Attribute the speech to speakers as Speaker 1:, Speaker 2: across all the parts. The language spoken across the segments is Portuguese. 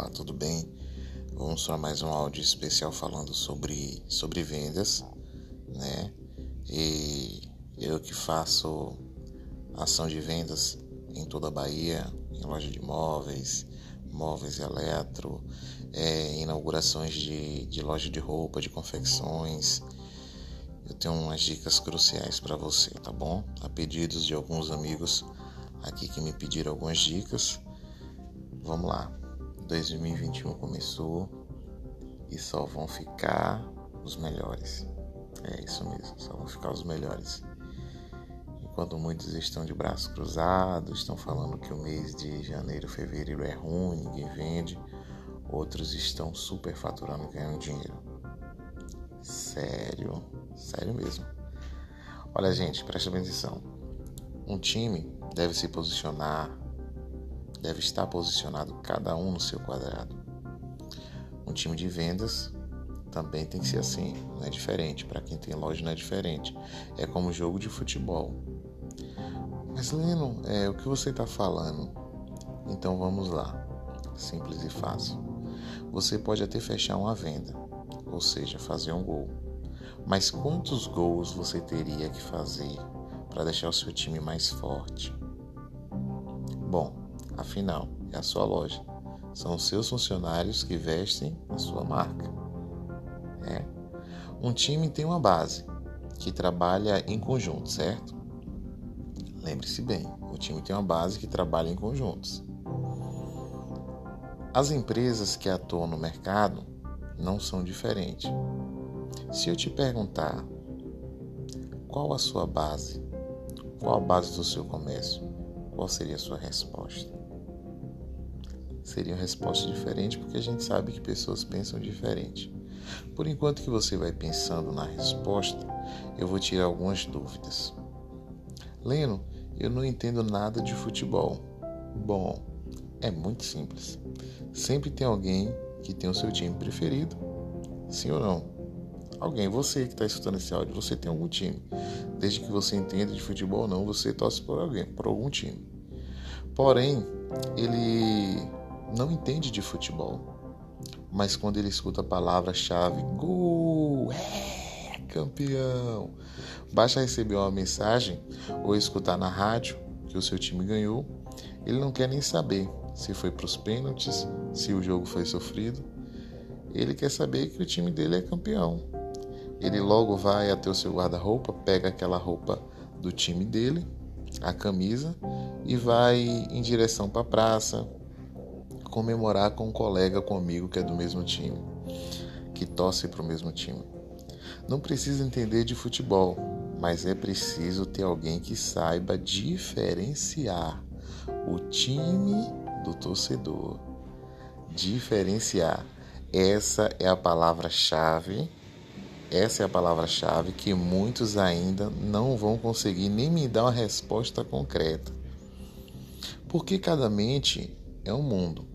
Speaker 1: Olá, tudo bem? Vamos para mais um áudio especial falando sobre, sobre vendas, né? E eu que faço ação de vendas em toda a Bahia, em loja de móveis, móveis eletro, é, inaugurações de, de loja de roupa, de confecções. Eu tenho umas dicas cruciais para você, tá bom? A pedidos de alguns amigos aqui que me pediram algumas dicas. Vamos lá. 2021 começou e só vão ficar os melhores. É isso mesmo, só vão ficar os melhores. Enquanto muitos estão de braços cruzados, estão falando que o mês de janeiro, fevereiro é ruim, ninguém vende, outros estão super faturando e ganhando dinheiro. Sério, sério mesmo. Olha, gente, presta atenção. Um time deve se posicionar deve estar posicionado cada um no seu quadrado. Um time de vendas também tem que ser assim, não é diferente. Para quem tem loja não é diferente. É como jogo de futebol. Mas Leno, é o que você está falando? Então vamos lá. Simples e fácil. Você pode até fechar uma venda, ou seja, fazer um gol. Mas quantos gols você teria que fazer para deixar o seu time mais forte? Bom, Afinal, é a sua loja. São os seus funcionários que vestem a sua marca. É. Um time tem uma base que trabalha em conjunto, certo? Lembre-se bem, o time tem uma base que trabalha em conjuntos. As empresas que atuam no mercado não são diferentes. Se eu te perguntar qual a sua base, qual a base do seu comércio, qual seria a sua resposta? Seria uma resposta diferente, porque a gente sabe que pessoas pensam diferente. Por enquanto que você vai pensando na resposta, eu vou tirar algumas dúvidas. Leno, eu não entendo nada de futebol. Bom, é muito simples. Sempre tem alguém que tem o seu time preferido. Sim ou não? Alguém, você que está escutando esse áudio, você tem algum time. Desde que você entenda de futebol ou não, você torce por alguém, por algum time. Porém, ele não entende de futebol, mas quando ele escuta a palavra-chave gol, é campeão, basta receber uma mensagem ou escutar na rádio que o seu time ganhou, ele não quer nem saber se foi para os pênaltis, se o jogo foi sofrido. Ele quer saber que o time dele é campeão. Ele logo vai até o seu guarda-roupa, pega aquela roupa do time dele, a camisa, e vai em direção para a praça, comemorar com um colega, comigo que é do mesmo time, que torce para o mesmo time. Não precisa entender de futebol, mas é preciso ter alguém que saiba diferenciar o time do torcedor. Diferenciar. Essa é a palavra-chave. Essa é a palavra-chave que muitos ainda não vão conseguir nem me dar uma resposta concreta. Porque cada mente é um mundo.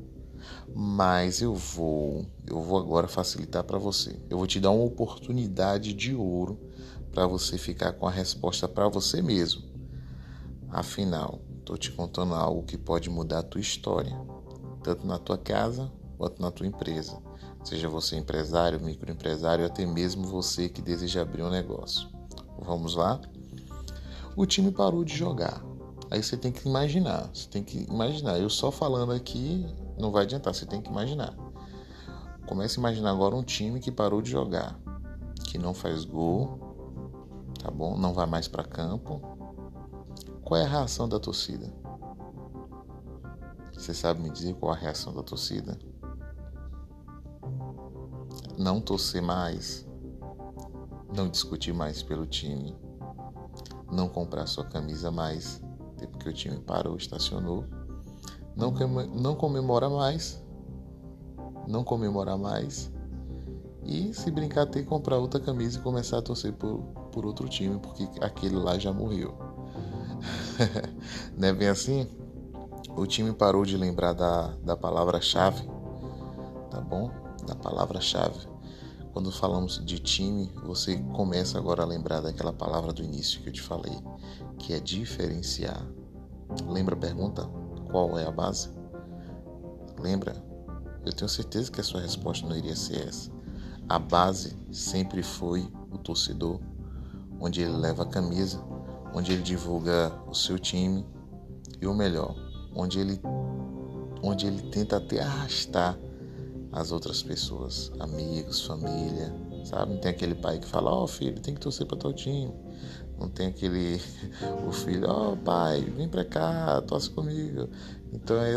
Speaker 1: Mas eu vou, eu vou agora facilitar para você. Eu vou te dar uma oportunidade de ouro para você ficar com a resposta para você mesmo. Afinal, estou te contando algo que pode mudar a tua história, tanto na tua casa quanto na tua empresa. Seja você empresário, microempresário, até mesmo você que deseja abrir um negócio. Vamos lá? O time parou de jogar. Aí você tem que imaginar, você tem que imaginar. Eu só falando aqui não vai adiantar, você tem que imaginar. Comece a imaginar agora um time que parou de jogar, que não faz gol, tá bom? Não vai mais para campo. Qual é a reação da torcida? Você sabe me dizer qual a reação da torcida? Não torcer mais, não discutir mais pelo time, não comprar sua camisa mais, porque o time parou, estacionou não, não comemora mais, não comemorar mais e se brincar ter que comprar outra camisa e começar a torcer por, por outro time, porque aquele lá já morreu. Não é bem assim? O time parou de lembrar da, da palavra-chave, tá bom? Da palavra-chave. Quando falamos de time, você começa agora a lembrar daquela palavra do início que eu te falei, que é diferenciar. Lembra a pergunta? Qual é a base? Lembra? eu tenho certeza que a sua resposta não iria ser essa. A base sempre foi o torcedor, onde ele leva a camisa, onde ele divulga o seu time e o melhor, onde ele onde ele tenta até arrastar as outras pessoas, amigos, família, sabe? Tem aquele pai que fala: "Ó, oh, filho, tem que torcer para teu time". Não tem aquele o filho: "Ó, oh, pai, vem para cá, torce comigo". Então é,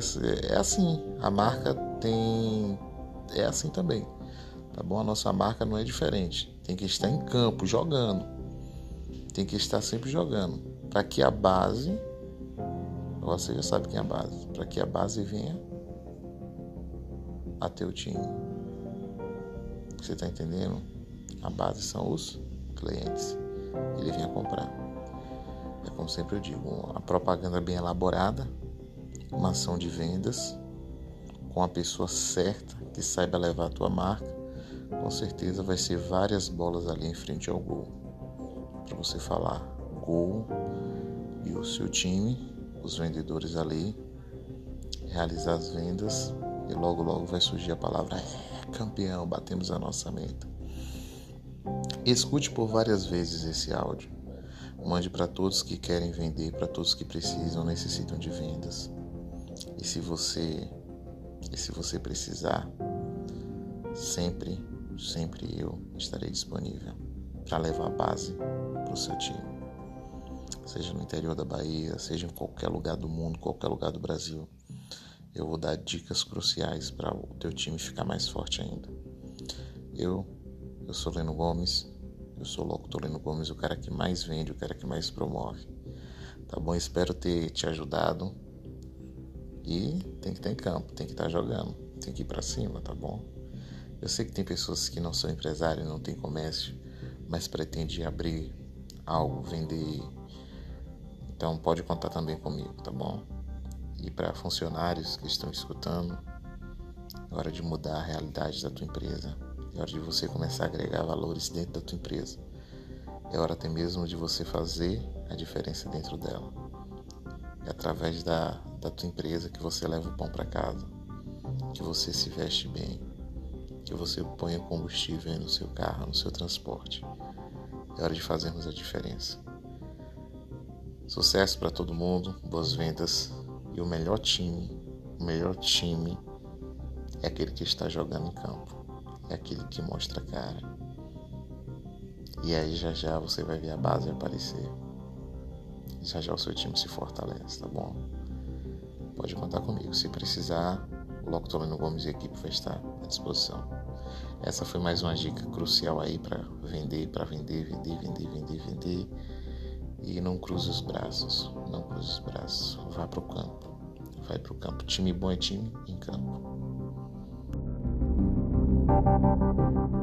Speaker 1: é assim, a marca tem é assim também. Tá bom? A nossa marca não é diferente. Tem que estar em campo jogando. Tem que estar sempre jogando para que a base você já sabe quem é a base, para que a base venha até o time. Você está entendendo? A base são os clientes. Ele vem a comprar. É como sempre eu digo, a propaganda bem elaborada, uma ação de vendas com a pessoa certa que saiba levar a tua marca, com certeza vai ser várias bolas ali em frente ao gol. Para você falar gol e o seu time os vendedores ali, realizar as vendas e logo logo vai surgir a palavra é, campeão, batemos a nossa meta. Escute por várias vezes esse áudio. Mande para todos que querem vender, para todos que precisam, necessitam de vendas. E se você e se você precisar, sempre, sempre eu estarei disponível para levar a base para o seu time seja no interior da Bahia, seja em qualquer lugar do mundo, qualquer lugar do Brasil. Eu vou dar dicas cruciais para o teu time ficar mais forte ainda. Eu, eu sou Leno Gomes, eu sou o locutor Leno Gomes, o cara que mais vende, o cara que mais promove. Tá bom? Espero ter te ajudado. E tem que estar em campo, tem que estar jogando, tem que ir para cima, tá bom? Eu sei que tem pessoas que não são empresários, não têm comércio, mas pretendem abrir algo, vender então pode contar também comigo, tá bom? E para funcionários que estão escutando, é hora de mudar a realidade da tua empresa. É hora de você começar a agregar valores dentro da tua empresa. É hora até mesmo de você fazer a diferença dentro dela. É através da, da tua empresa que você leva o pão para casa, que você se veste bem, que você põe combustível no seu carro, no seu transporte. É hora de fazermos a diferença. Sucesso para todo mundo, boas vendas e o melhor time, o melhor time é aquele que está jogando em campo, é aquele que mostra a cara. E aí já já você vai ver a base aparecer. Já já o seu time se fortalece, tá bom? Pode contar comigo. Se precisar, o Loctolino Gomes e a equipe vai estar à disposição. Essa foi mais uma dica crucial aí para vender, para vender, vender, vender, vender, vender e não cruze os braços, não cruze os braços, vá para o campo, vai para o campo. Time bom é time em campo. Thank you.